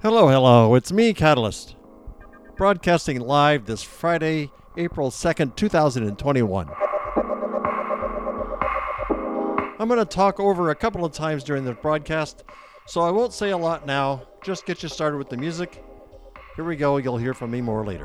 Hello, hello. It's me, Catalyst, broadcasting live this Friday, April 2nd, 2021. I'm going to talk over a couple of times during the broadcast, so I won't say a lot now. Just get you started with the music. Here we go. You'll hear from me more later.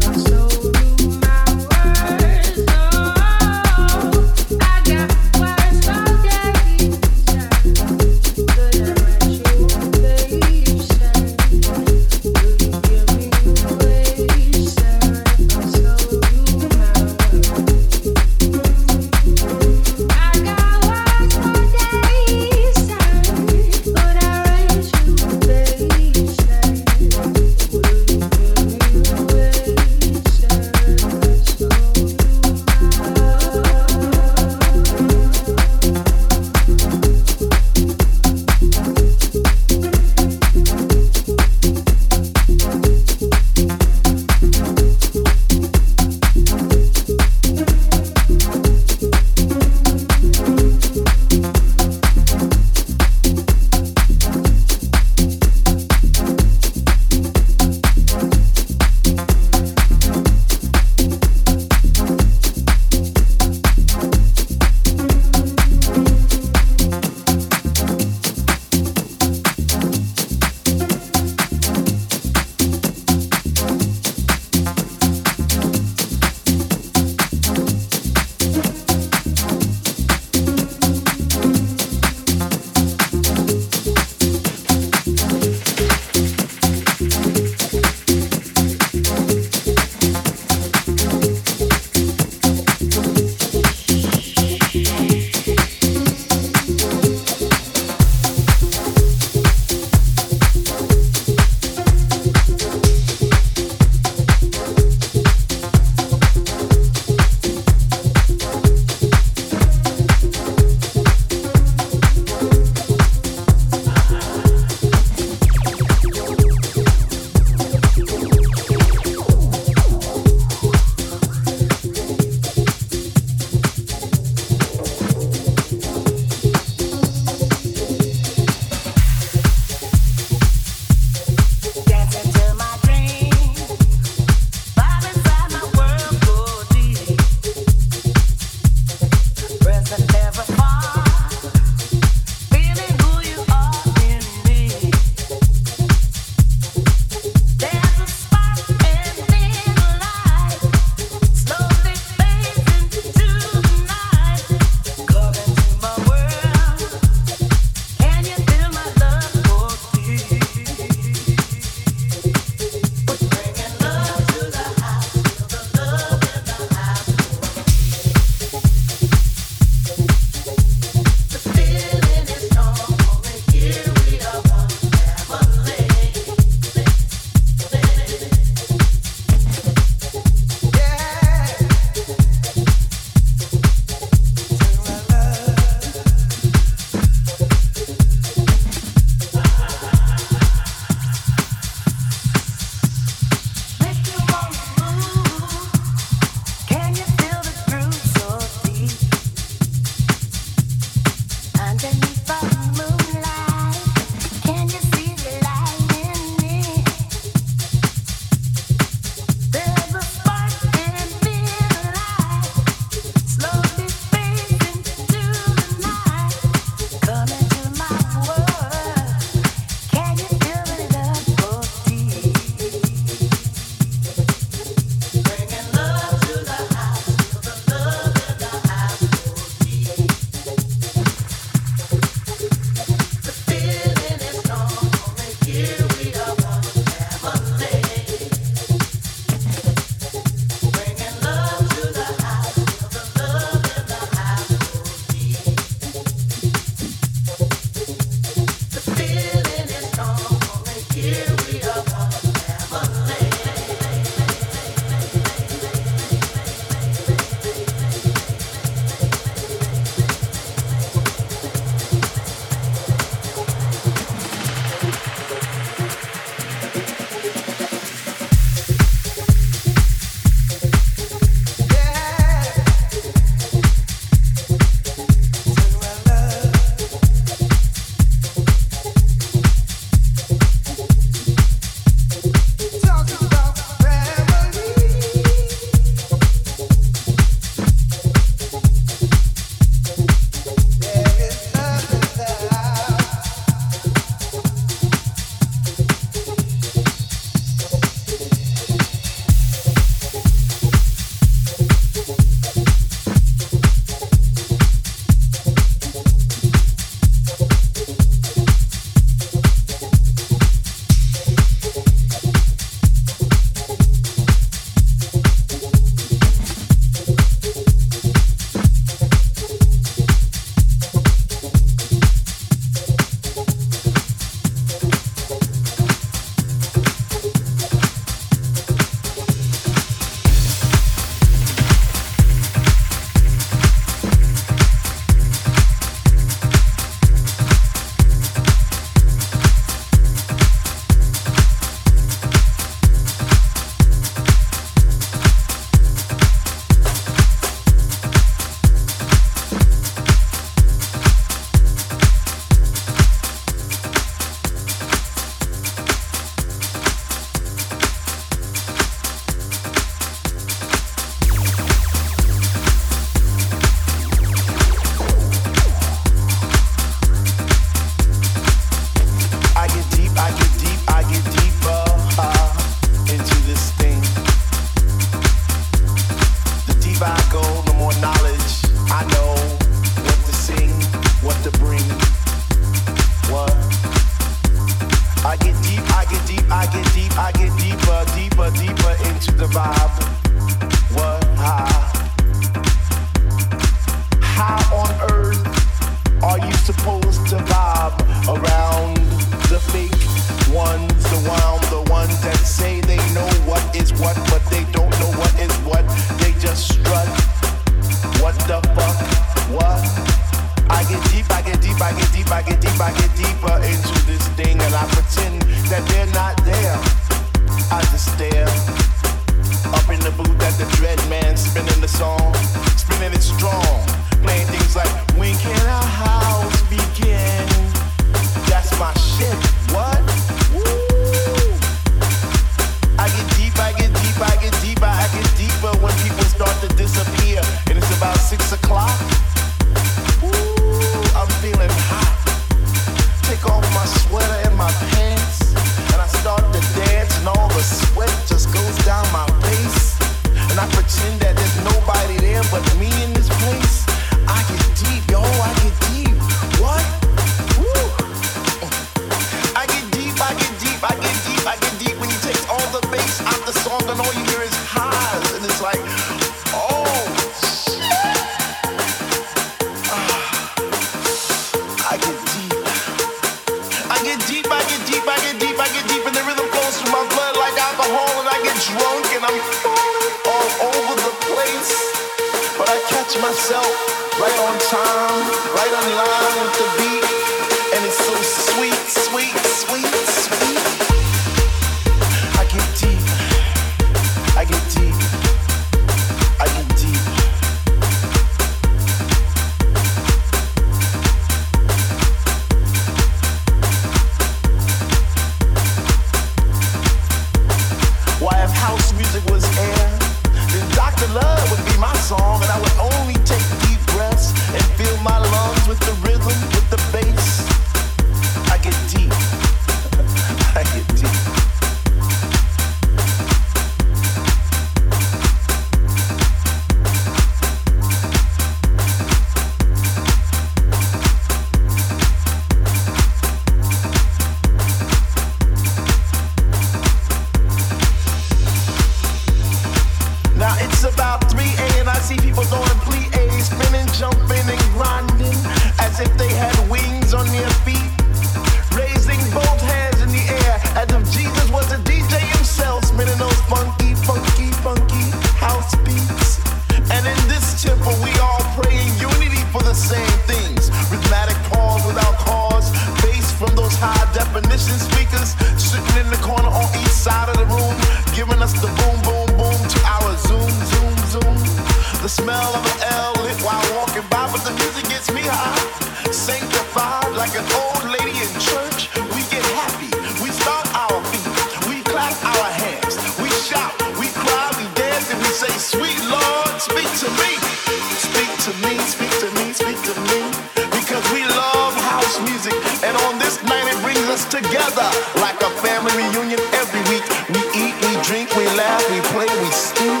And on this night, it brings us together like a family reunion every week. We eat, we drink, we laugh, we play, we sing.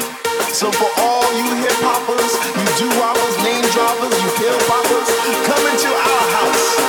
So for all you hip hoppers, you do hoppers, name droppers, you pill poppers, come into our house.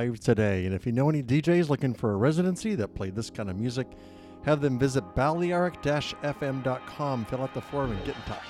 Live today, and if you know any DJs looking for a residency that play this kind of music, have them visit balearic fm.com, fill out the form, and get in touch.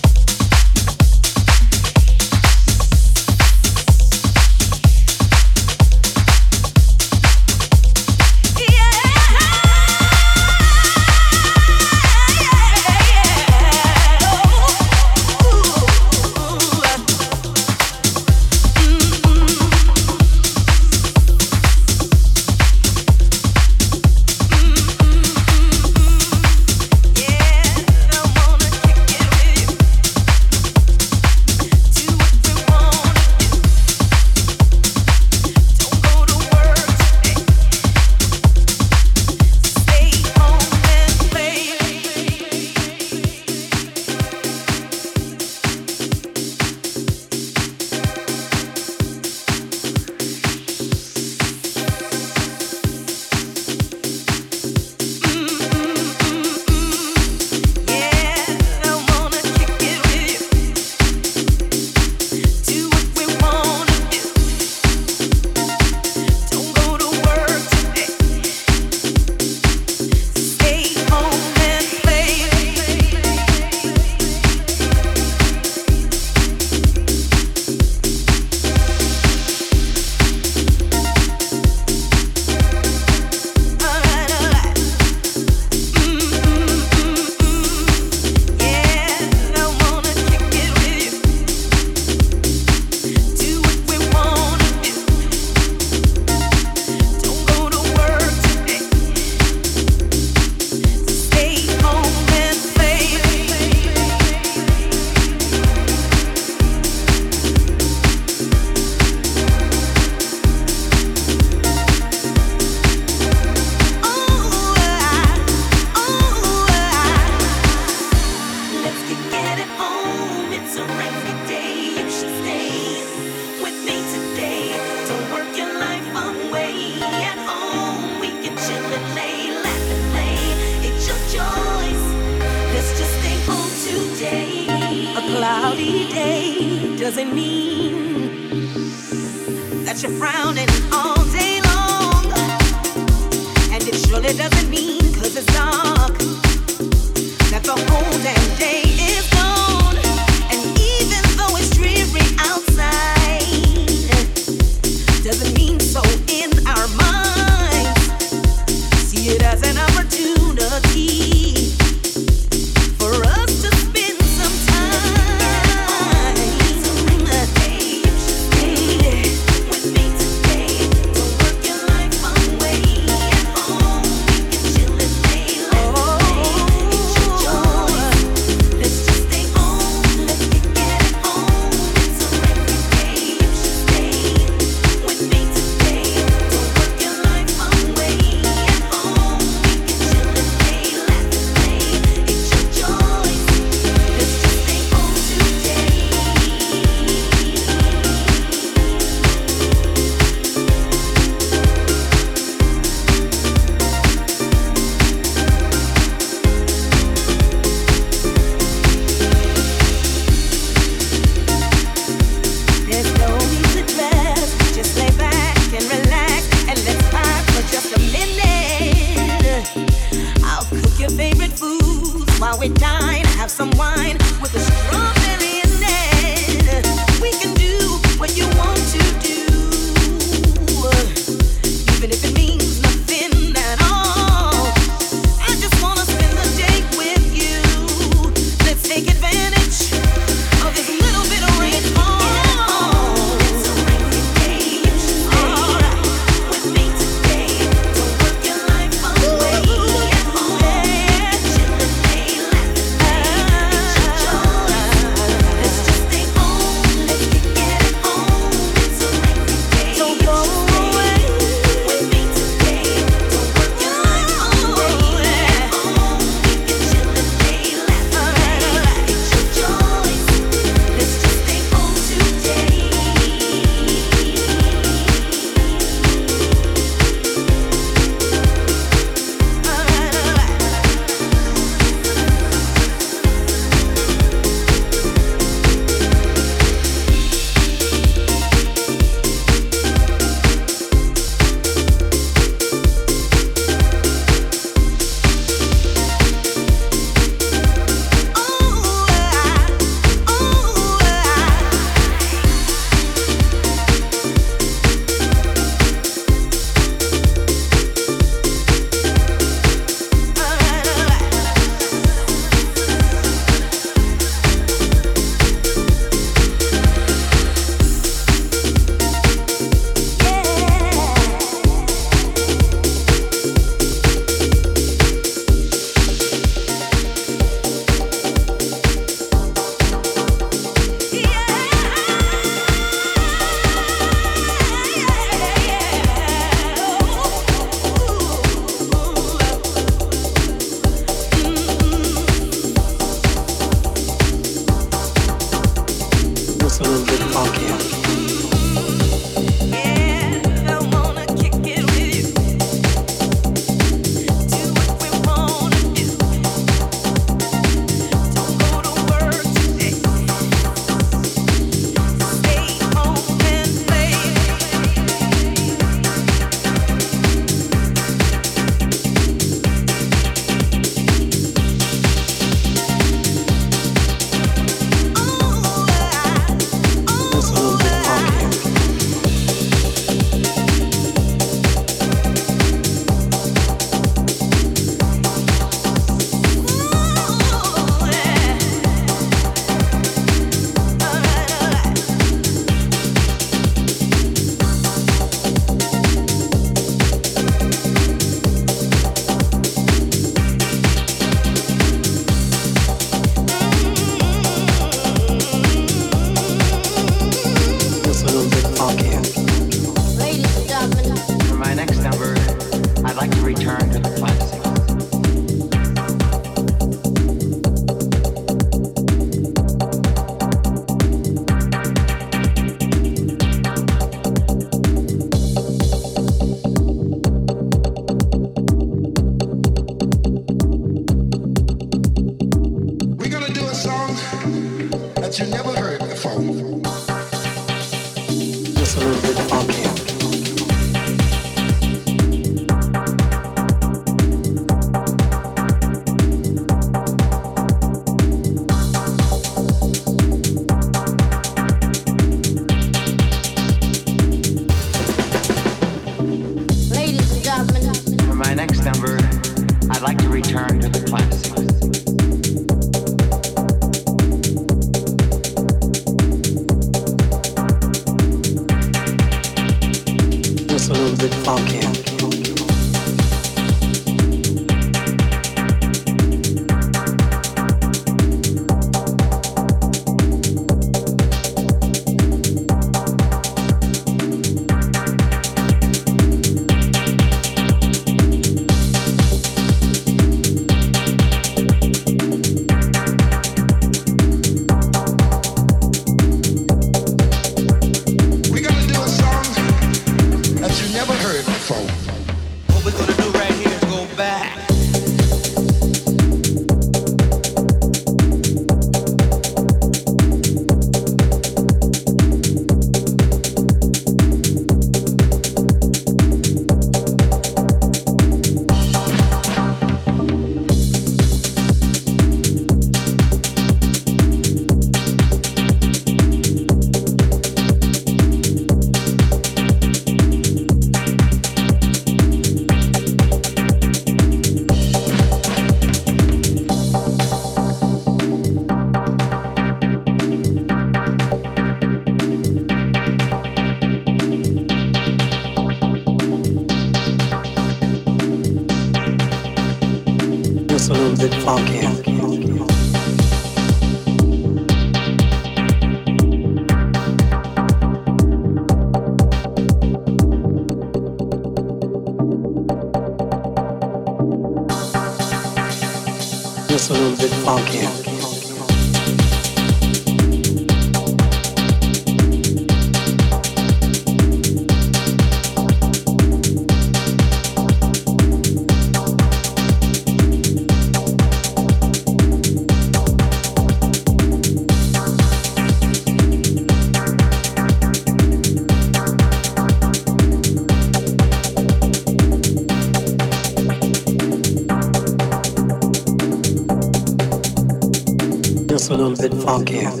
Bit funky.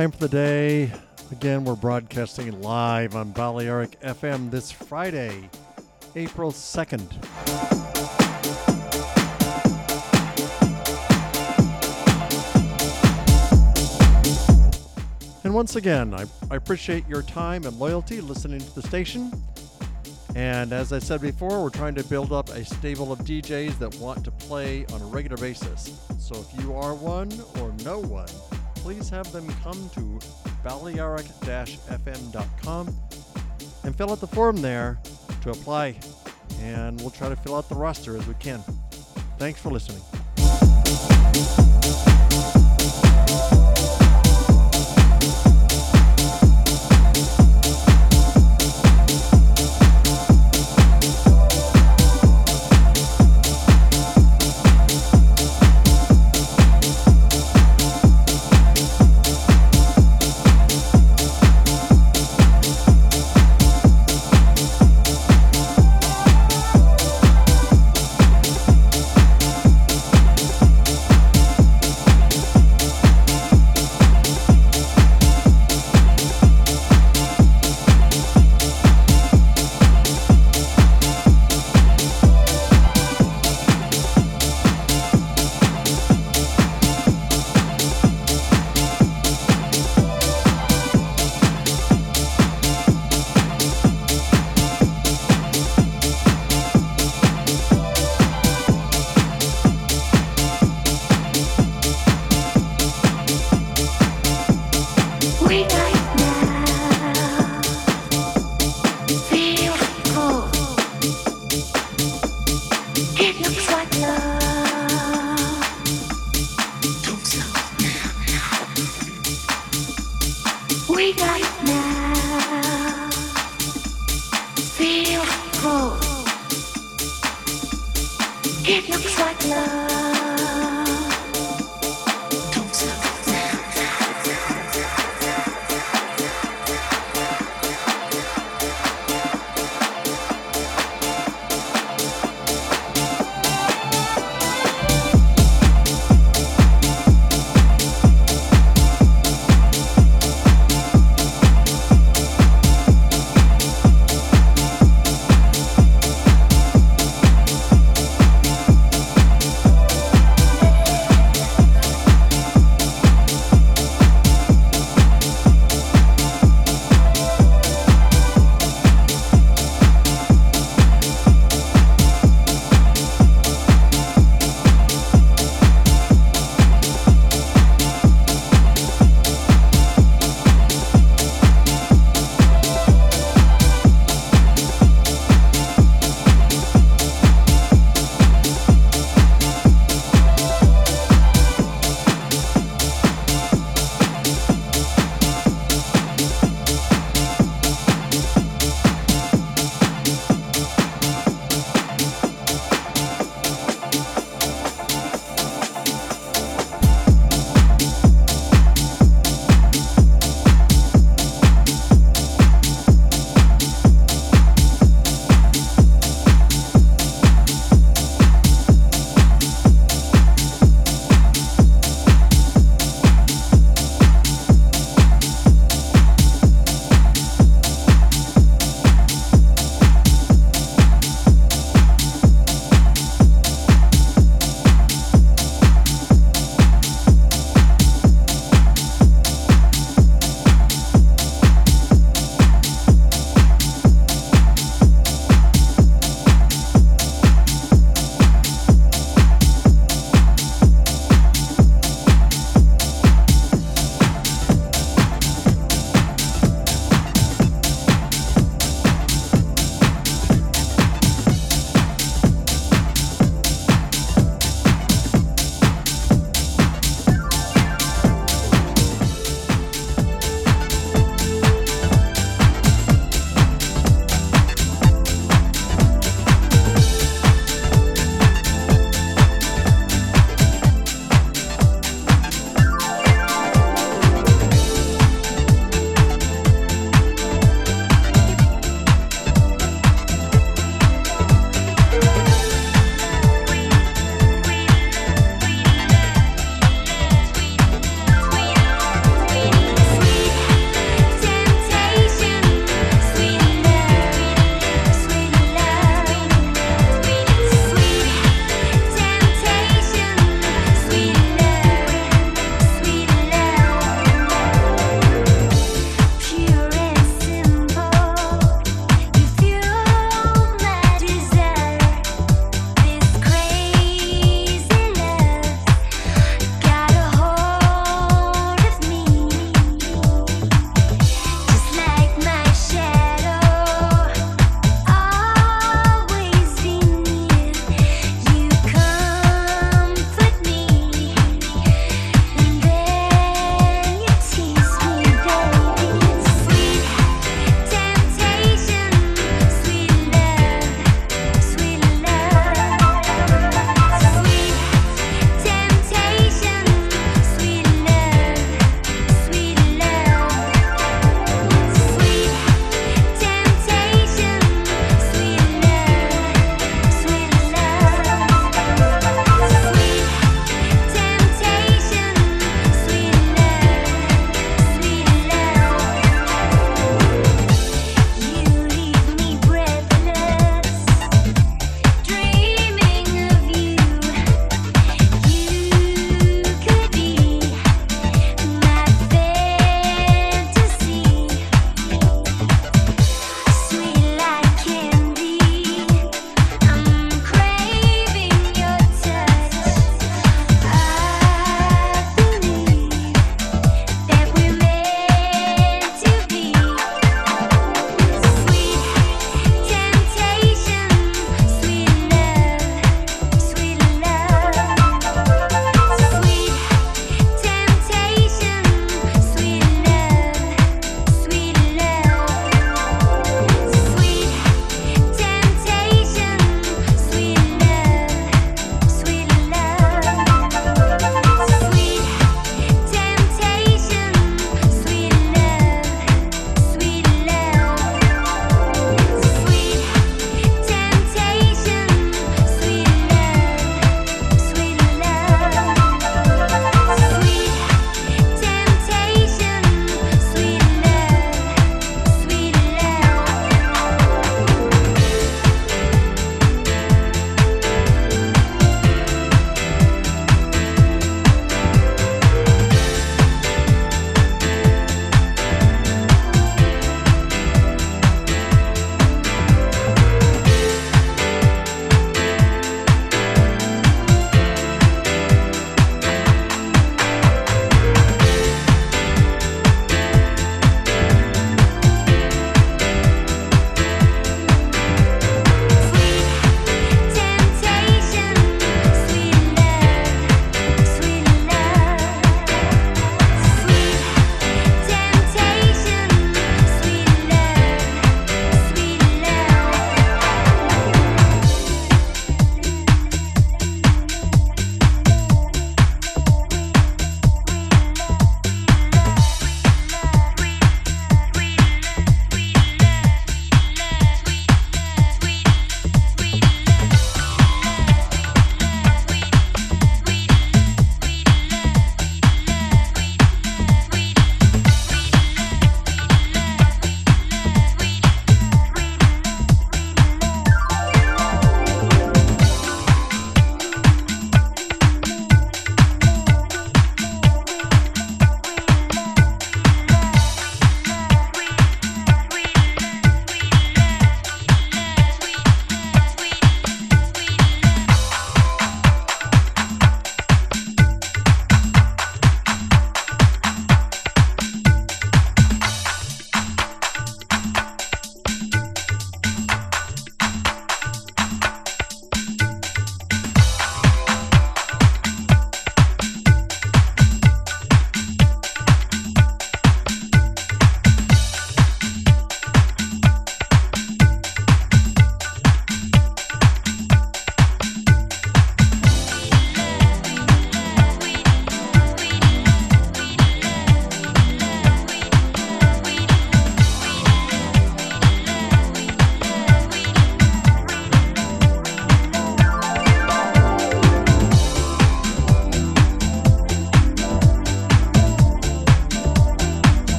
Time for the day. Again, we're broadcasting live on Balearic FM this Friday, April 2nd. And once again, I, I appreciate your time and loyalty listening to the station. And as I said before, we're trying to build up a stable of DJs that want to play on a regular basis. So if you are one or know one, please have them come to balearic-fm.com and fill out the form there to apply. And we'll try to fill out the roster as we can. Thanks for listening.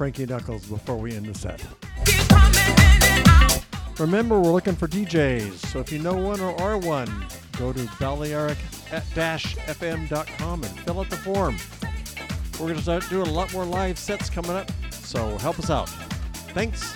Frankie Knuckles before we end the set? Remember, we're looking for DJs, so if you know one or are one, go to balearic-fm.com and fill out the form. We're going to start doing a lot more live sets coming up, so help us out. Thanks.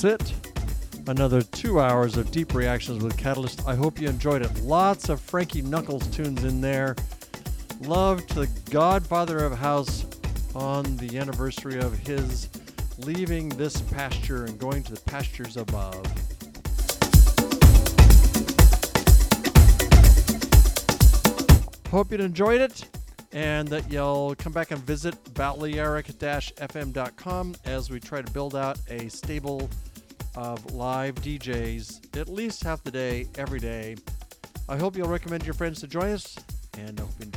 That's it. Another two hours of deep reactions with Catalyst. I hope you enjoyed it. Lots of Frankie Knuckles tunes in there. Love to the Godfather of House on the anniversary of his leaving this pasture and going to the pastures above. Hope you enjoyed it and that you'll come back and visit balearic-fm.com as we try to build out a stable of live DJs at least half the day, every day. I hope you'll recommend your friends to join us, and I hope you.